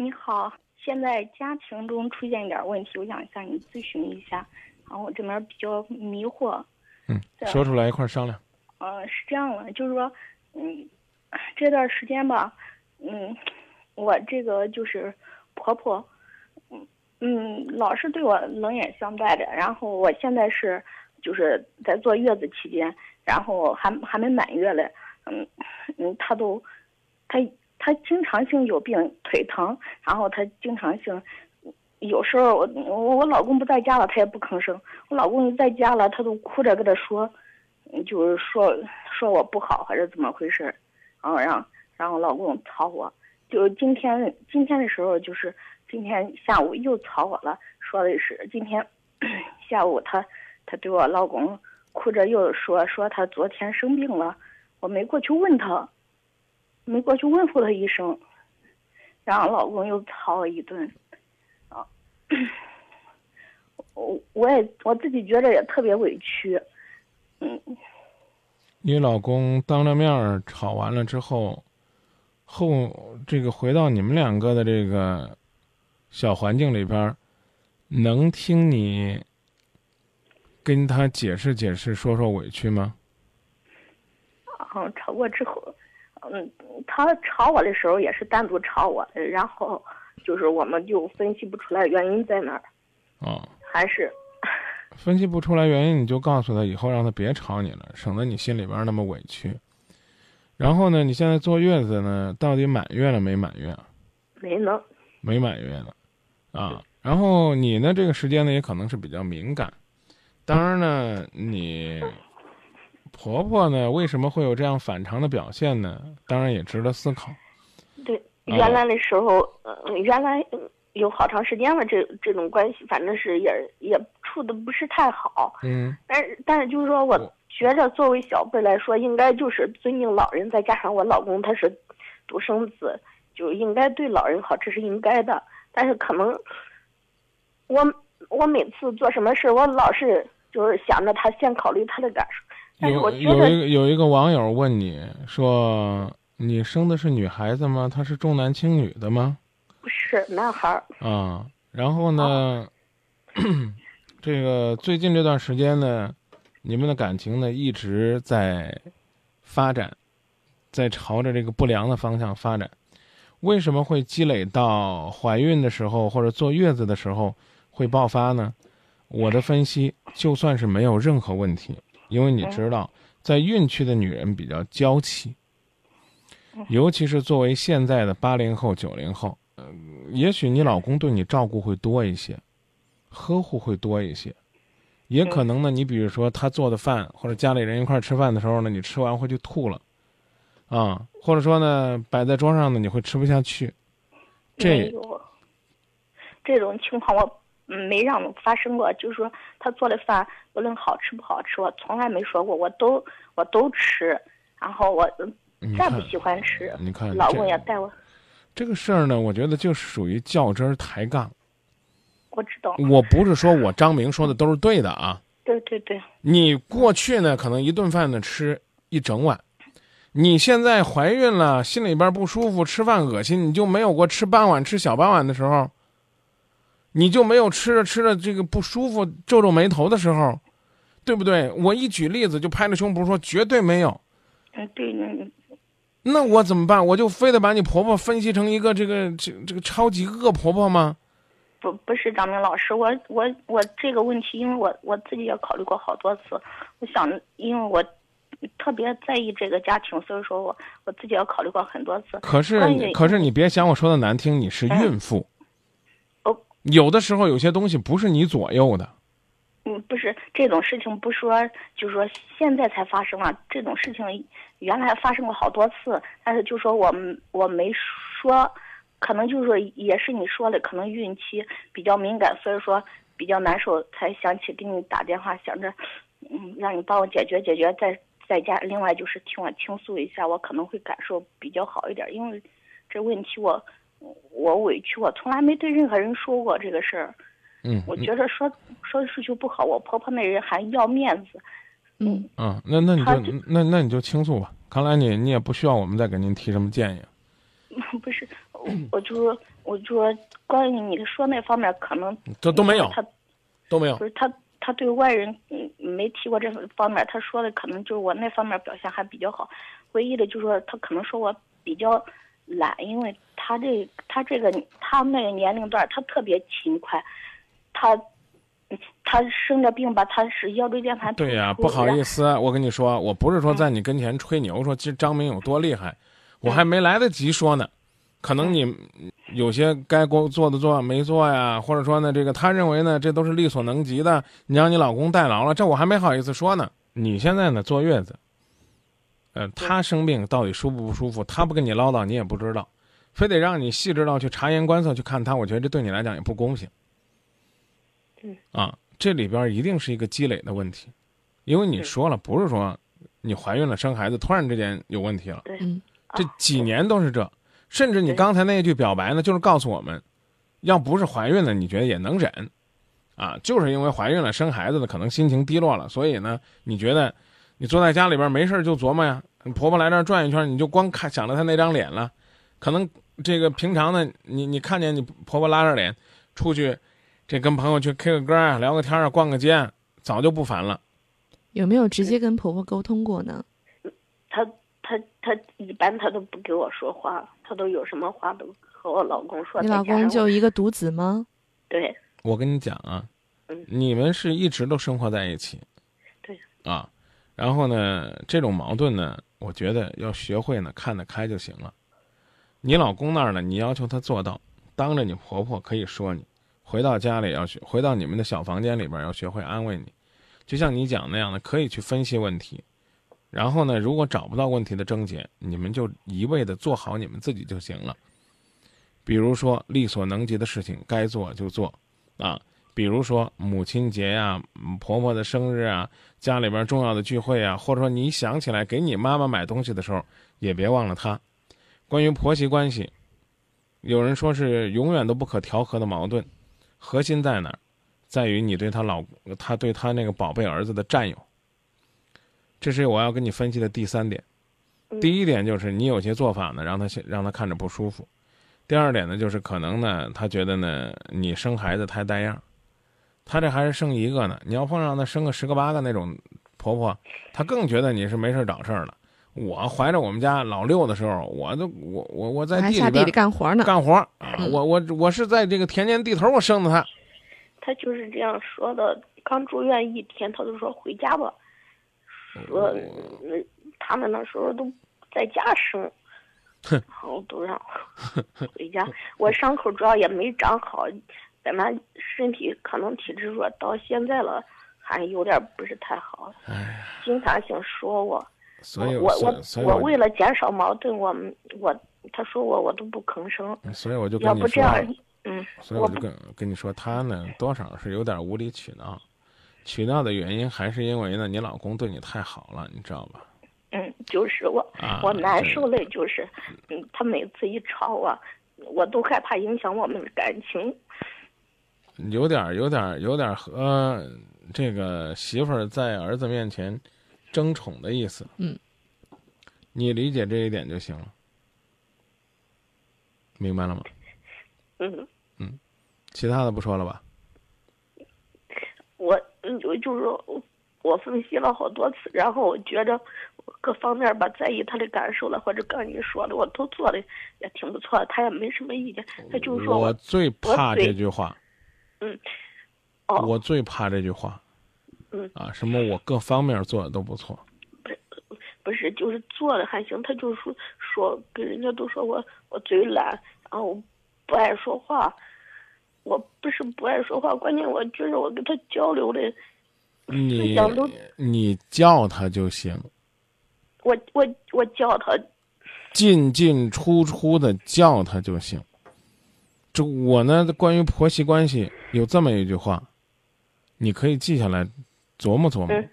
你好，现在家庭中出现一点问题，我想向你咨询一下。然后我这边比较迷惑。嗯，说出来一块儿商量。嗯，是这样的，就是说，嗯，这段时间吧，嗯，我这个就是婆婆，嗯嗯，老是对我冷眼相待的。然后我现在是就是在坐月子期间，然后还还没满月嘞，嗯嗯，她都，她她经常性有病，腿疼，然后她经常性。有时候我我老公不在家了，他也不吭声。我老公一在家了，他都哭着跟他说，就是说说我不好还是怎么回事然后让让我老公吵我。就今天今天的时候，就是今天下午又吵我了，说的是今天 下午他他对我老公哭着又说说他昨天生病了，我没过去问他，没过去问候他一声，然后老公又吵了一顿。啊我我也我自己觉得也特别委屈，嗯。你老公当着面吵完了之后，后这个回到你们两个的这个小环境里边，能听你跟他解释解释，说说委屈吗？啊，吵过之后，嗯，他吵我的时候也是单独吵我，然后。就是我们就分析不出来原因在哪儿，哦，还是分析不出来原因，你就告诉他以后让他别吵你了，省得你心里边那么委屈。然后呢，你现在坐月子呢，到底满月了没满月？没呢，没满月呢，啊。然后你呢，这个时间呢也可能是比较敏感。当然呢，你婆婆呢为什么会有这样反常的表现呢？当然也值得思考。对。原来的时候，嗯，原来有好长时间了，这这种关系，反正是也也处的不是太好。嗯。但是但是就是说，我觉着作为小辈来说，应该就是尊敬老人，再加上我老公他是独生子，就应该对老人好，这是应该的。但是可能我我每次做什么事，我老是就是想着他先考虑他的感受。有有一个有一个网友问你说。你生的是女孩子吗？她是重男轻女的吗？不是男孩儿。啊，然后呢，这个最近这段时间呢，你们的感情呢一直在发展，在朝着这个不良的方向发展。为什么会积累到怀孕的时候或者坐月子的时候会爆发呢？我的分析，就算是没有任何问题，因为你知道，在孕期的女人比较娇气。尤其是作为现在的八零后、九零后，嗯，也许你老公对你照顾会多一些，呵护会多一些，也可能呢，你比如说他做的饭或者家里人一块吃饭的时候呢，你吃完会去吐了，啊，或者说呢，摆在桌上呢，你会吃不下去。这这种情况我没让发生过，就是说他做的饭不论好吃不好吃，我从来没说过，我都我都吃，然后我。再不喜欢吃，你看，老公也带我。这个事儿呢，我觉得就是属于较真儿抬杠。我知道。我不是说我张明说的都是对的啊。对对对。你过去呢，可能一顿饭呢吃一整碗，你现在怀孕了，心里边不舒服，吃饭恶心，你就没有过吃半碗、吃小半碗的时候？你就没有吃着吃着这个不舒服、皱皱眉头的时候，对不对？我一举例子就拍着胸脯说绝对没有。嗯，对，嗯。那我怎么办？我就非得把你婆婆分析成一个这个这这个超级恶婆婆吗？不，不是张明老师，我我我这个问题，因为我我自己也考虑过好多次。我想，因为我特别在意这个家庭，所以说我我自己也考虑过很多次。可是可是你别想我说的难听，你是孕妇。有的时候有些东西不是你左右的。嗯，不是这种事情，不说，就是说现在才发生了这种事情，原来发生过好多次，但是就说我我没说，可能就是说也是你说的，可能孕期比较敏感，所以说比较难受，才想起给你打电话，想着，嗯，让你帮我解决解决，在在家，另外就是听我倾诉一下，我可能会感受比较好一点，因为这问题我我委屈，我从来没对任何人说过这个事儿。嗯，我觉得说说出去不好，我婆婆那人还要面子。嗯嗯，那那你就那那你就倾诉吧。看来你你也不需要我们再给您提什么建议。不是，我就说，我就说，关于你说那方面，可能都都没有，他都没有不。是他，他对外人嗯没提过这方面。他说的可能就是我那方面表现还比较好，唯一的就是说他可能说我比较懒，因为他这他这个他那个年龄段他特别勤快，他他生着病吧，他是腰椎间盘。对呀、不好意思。我跟你说，我不是说嗯在你跟前吹牛，说这张明有多厉害，我还没来得及说呢。可能你有些该工做的做没做呀，或者说呢，这个他认为呢，这都是力所能及的，你让你老公代劳了，这我还没好意思说呢。你现在呢坐月子，呃，他生病到底舒不不舒服，他不跟你唠叨，你也不知道，非得让你细致到去察言观色去看他，我觉得这对你来讲也不公平。嗯。啊，这里边一定是一个积累的问题，因为你说了，不是说你怀孕了生孩子突然之间有问题了，对，嗯这啊几年都是这，甚至你刚才那一句表白呢，就是告诉我们，要不是怀孕了，你觉得也能忍，啊，就是因为怀孕了生孩子的可能心情低落了，所以呢，你觉得你坐在家里边没事儿就琢磨呀，婆婆来这儿转一圈，你就光看想着她那张脸了，可能这个平常呢，你你看见你婆婆拉着脸出去，这跟朋友去 K 个歌啊，聊个天啊，逛个街啊，早就不烦了。有没有直接跟婆婆沟通过呢？她她她一般她都不给我说话，她都有什么话都和我老公说。你老公就一个独子吗？对我跟你讲啊嗯，你们是一直都生活在一起，对啊，然后呢，这种矛盾呢，我觉得要学会呢看得开就行了。你老公那儿呢，你要求他做到，当着你婆婆可以说你，回到家里要学，回到你们的小房间里边要学会安慰你，就像你讲那样的，可以去分析问题。然后呢，如果找不到问题的症结，你们就一味的做好你们自己就行了。比如说力所能及的事情该做就做，啊，比如说母亲节呀、嗯婆婆的生日啊、家里边重要的聚会啊，或者说你想起来给你妈妈买东西的时候，也别忘了她。关于婆媳关系，有人说是永远都不可调和的矛盾，核心在哪儿？在于你对她老，她对她那个宝贝儿子的占有。这是我要跟你分析的第三点。嗯第一点就是你有些做法呢，让他让他看着不舒服。第二点呢，就是可能呢，他觉得呢，你生孩子太带样，他这还是生一个呢。你要碰上他生个十个八个那种婆婆，她更觉得你是没事找事儿了。我怀着我们家老六的时候，我都我我我在地里边还下地里干活呢。干活啊，嗯我我我是在这个田间地头我生的他。他就是这样说的。刚住院一天，他就说回家吧，说那他们那时候都在家生，然后都让我 回家。我伤口主要也没长好，咱们身体可能体质弱，到现在了还有点不是太好，经常性说我。所以我所所以我为了减少矛盾，我我他说我我都不吭声，所以我就要跟你说不这样，嗯，所以我就跟跟你说，他呢多少是有点无理取闹，取闹的原因还是因为呢，你老公对你太好了，你知道吧？嗯，就是我、啊我难受的就是，嗯，他每次一吵我，我都害怕影响我们的感情。有点儿有点儿有点儿和这个媳妇儿在儿子面前争宠的意思。嗯，你理解这一点就行了，明白了吗？嗯嗯，其他的不说了吧？我嗯就就是说我我分析了好多次，然后我觉着各方面吧在意他的感受了，或者刚你说的我都做的也挺不错的，他也没什么意见，他就是说我最怕这句话，哦，我最怕这句话。嗯啊，什么我各方面做的都不错，不是，就是做的还行。他就说说跟人家都说我我嘴懒，然后不爱说话。我不是不爱说话，关键我觉得我跟他交流的，你想都你叫他就行，我我我叫他，进进出出的叫他就行。这我呢，关于婆媳关系有这么一句话，你可以记下来，琢磨琢磨。嗯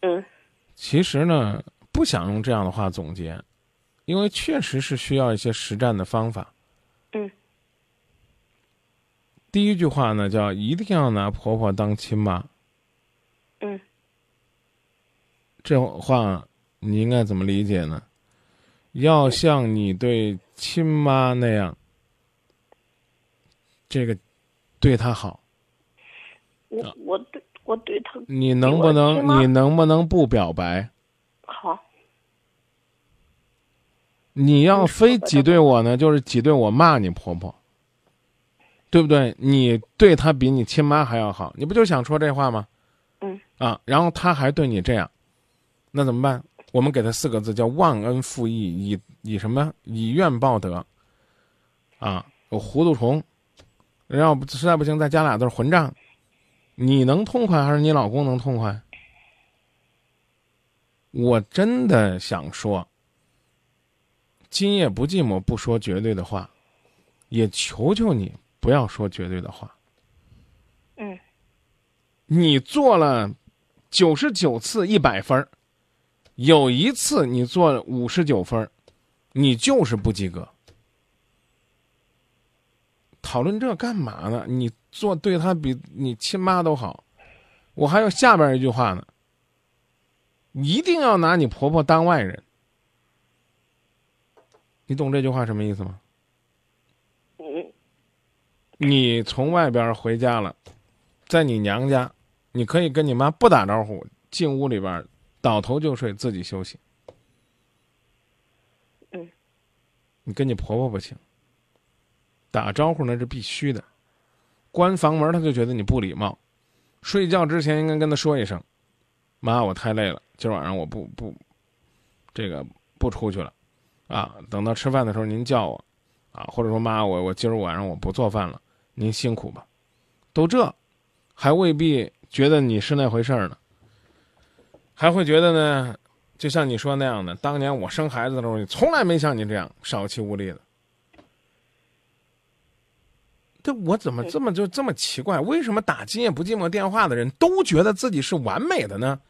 嗯其实呢，不想用这样的话总结，因为确实是需要一些实战的方法。嗯。第一句话呢，叫一定要拿婆婆当亲妈。嗯这话你应该怎么理解呢？要像你对亲妈那样这个对他好。我我对我对他你能不能你能不能不表白？好，你要非挤兑我呢，就是挤兑我骂你婆婆，对不对？你对她比你亲妈还要好，你不就想说这话吗？嗯啊，然后她还对你这样，那怎么办？我们给他四个字叫忘恩负义，以以什么？以怨报德。啊，有糊涂虫，要不实在不行再加俩字儿混账。你能痛快还是你老公能痛快？我真的想说，今夜不寂寞，不说绝对的话，也求求你不要说绝对的话。嗯你做了九十九次一百分儿有一次你做五十九分儿你就是不及格。讨论这干嘛呢？你做对他比你亲妈都好，我还有下边一句话呢。一定要拿你婆婆当外人，你懂这句话什么意思吗？嗯你从外边回家了，在你娘家，你可以跟你妈不打招呼，进屋里边倒头就睡，自己休息。嗯，你跟你婆婆不行，打招呼那是必须的。关房门，他就觉得你不礼貌。睡觉之前应该跟他说一声：“妈，我太累了，今晚上我不不，这个不出去了，啊，等到吃饭的时候您叫我，啊，或者说妈，我我今儿晚上我不做饭了。”您辛苦吧，都这，还未必觉得你是那回事儿呢，还会觉得呢，就像你说那样的，当年我生孩子的时候，从来没像你这样少气无力的。这我怎么这么就这么奇怪？为什么打今夜不寂寞电话的人都觉得自己是完美的呢？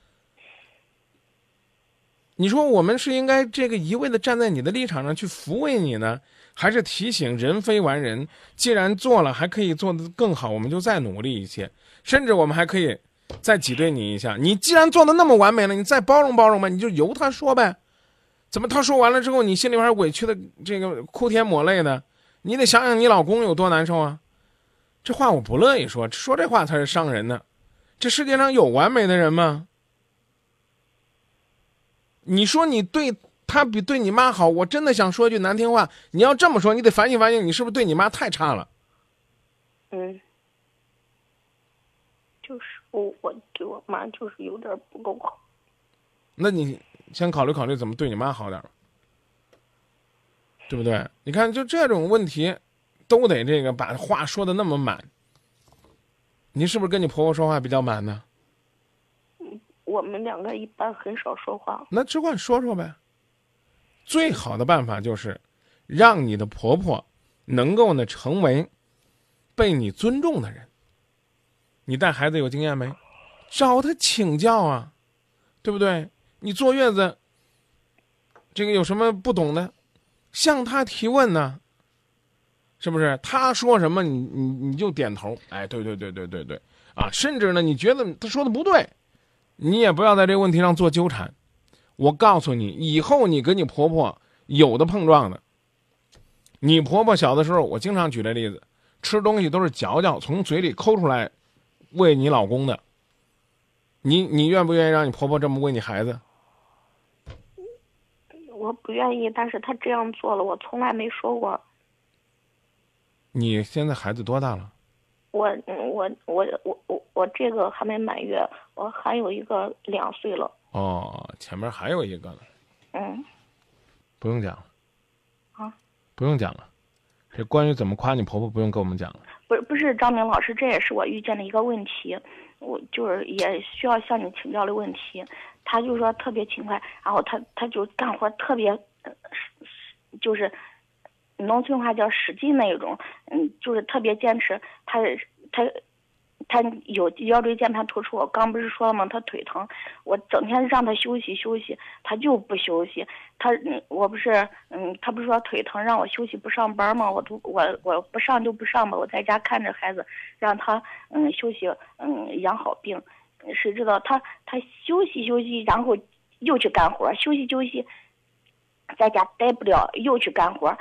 你说我们是应该这个一味的站在你的立场上去抚慰你呢？还是提醒人非完人，既然做了，还可以做得更好，我们就再努力一些，甚至我们还可以再挤兑你一下。你既然做的那么完美了，你再包容包容吧，你就由他说呗。怎么他说完了之后，你心里边委屈的这个哭天抹泪的？你得想想你老公有多难受啊！这话我不乐意说，说这话才是伤人呢。这世界上有完美的人吗？你说你对。他比对你妈好，我真的想说句难听话，你要这么说，你得反省反省，你是不是对你妈太差了？嗯，就是我我对我妈就是有点不够好。那你先考虑考虑怎么对你妈好点对不对？你看，就这种问题，都得这个把话说的那么满。你是不是跟你婆婆说话比较满呢？我们两个一般很少说话。那只管说说呗。最好的办法就是，让你的婆婆能够呢成为被你尊重的人。你带孩子有经验没？找她请教啊，对不对？你坐月子，这个有什么不懂的，向她提问呢？是不是？他说什么，你你你就点头。哎，对对对对对对，啊，甚至呢，你觉得他说的不对，你也不要在这个问题上做纠缠。我告诉你，以后你跟你婆婆有的碰撞的，你婆婆小的时候，我经常举这例子，吃东西都是嚼嚼，从嘴里抠出来喂你老公的。你你愿不愿意让你婆婆这么喂你孩子？我不愿意，但是她这样做了，我从来没说过。你现在孩子多大了？我我我我我我这个还没满月，我还有一个两岁了。哦，前面还有一个呢。嗯。不用讲了。啊。不用讲了，这关于怎么夸你婆婆，不用跟我们讲了。不是不是，张明老师，这也是我遇见的一个问题，我就是也需要向你请教的问题。他就说特别勤快，然后他他就干活特别，就是农村话叫使劲那一种，嗯，就是特别坚持。他他。他有腰椎间盘突出，我刚不是说了吗？他腿疼，我整天让他休息休息，他就不休息。他嗯，我不是嗯，他不是说腿疼让我休息不上班吗？我都我我不上就不上吧，我在家看着孩子，让他嗯休息嗯养好病。谁知道他他休息休息，然后又去干活，休息休息，在家待不了，又去干活，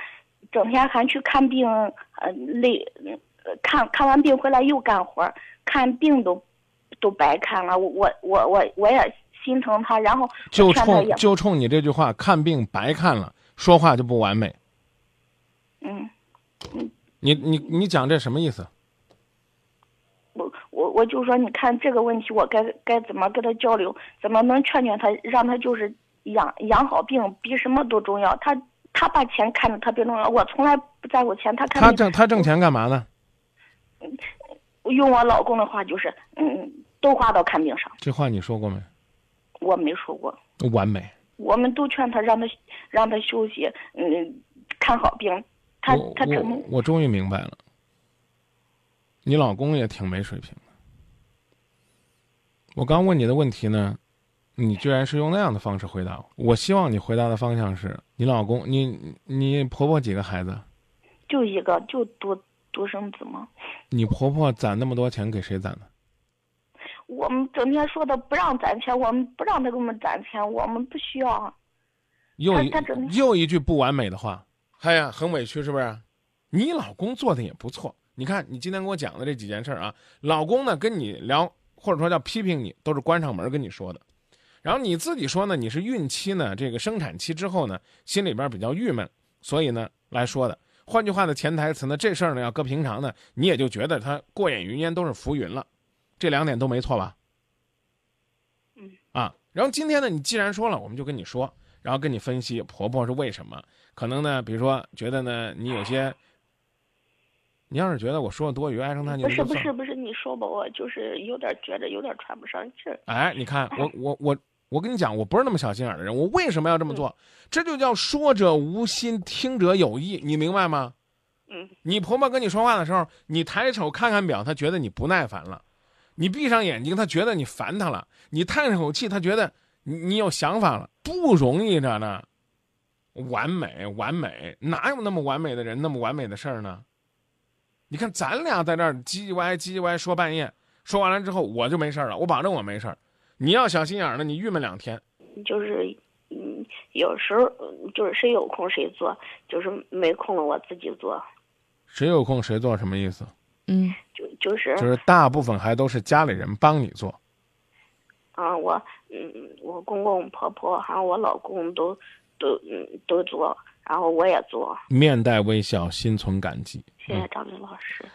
整天还去看病，呃累。呃看看完病回来又干活儿，看病都都白看了。我我我我我也心疼他，然后就冲就冲你这句话，看病白看了，说话就不完美。嗯，你你你讲这什么意思？我我我就说，你看这个问题，我该该怎么跟他交流？怎么能劝劝他，让他就是养养好病，比什么都重要。他他把钱看得特别重要，我从来不在乎钱。他看他挣他挣钱干嘛呢？用我老公的话就是，嗯，都花到看病上。这话你说过没？我没说过，完美。我们都劝他让他让他休息，嗯，看好病。他我他真我我终于明白了，你老公也挺没水平的。我刚问你的问题呢，你居然是用那样的方式回答我。我希望你回答的方向是你老公，你你婆婆几个孩子？就一个就独独生子嘛。你婆婆攒那么多钱给谁攒的？我们整天说的不让攒钱，我们不让他给我们攒钱，我们不需要。又一又一句不完美的话，哎呀，很委屈是不是？你老公做的也不错，你看你今天给我讲的这几件事儿啊，老公呢跟你聊或者说叫批评你，都是关上门跟你说的，然后你自己说呢，你是孕期呢这个生产期之后呢，心里边比较郁闷，所以呢来说的。换句话的潜台词呢，这事儿呢要搁平常呢，你也就觉得它过眼云烟都是浮云了，这两点都没错吧？嗯。啊，然后今天呢，你既然说了，我们就跟你说。然后跟你分析婆婆是为什么？可能呢，比如说觉得呢，你有些，你要是觉得我说的多余，唉声叹气不是不是不是，你说吧，我就是有点觉得有点喘不上气儿。哎，你看我我我我跟你讲，我不是那么小心眼儿的人，我为什么要这么做？这就叫说者无心，听者有意，你明白吗？嗯你婆婆跟你说话的时候，你抬手看看表，她觉得你不耐烦了；你闭上眼睛，她觉得你烦她了；你叹上口气，她觉得你你有想法了，不容易着呢。完美，完美，哪有那么完美的人，那么完美的事儿呢？你看咱俩在这儿唧唧歪唧唧歪说半夜，说完了之后我就没事儿了，我保证我没事儿。你要小心眼儿呢，你郁闷两天。就是嗯，有时候嗯就是谁有空谁做，就是没空了我自己做，谁有空谁做什么意思？嗯就就是就是大部分还都是家里人帮你做。啊，我嗯，我公公婆婆还有我老公都都嗯都做，然后我也做，面带微笑，心存感激。谢谢张明老师。